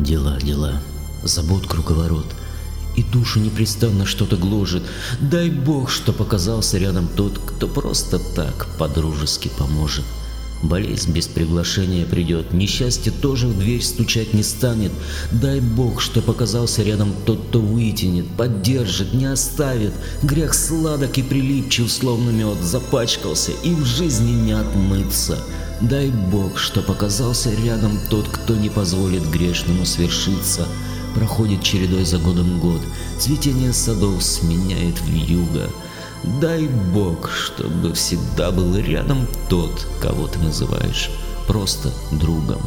Дела, дела, забот круговорот. И душу непрестанно что-то гложет. Дай бог, что показался рядом тот, кто просто так по-дружески поможет. Болезнь без приглашения придет, несчастье тоже в дверь стучать не станет. Дай бог, что показался рядом тот, кто вытянет, поддержит, не оставит. Грех сладок и прилипчив, словно мед, запачкался и в жизни не отмыться. Дай бог, что показался рядом тот, кто не позволит грешному свершиться. Проходит чередой за годом год, цветение садов сменяет в юго. Дай бог, чтобы всегда был рядом тот, кого ты называешь просто другом.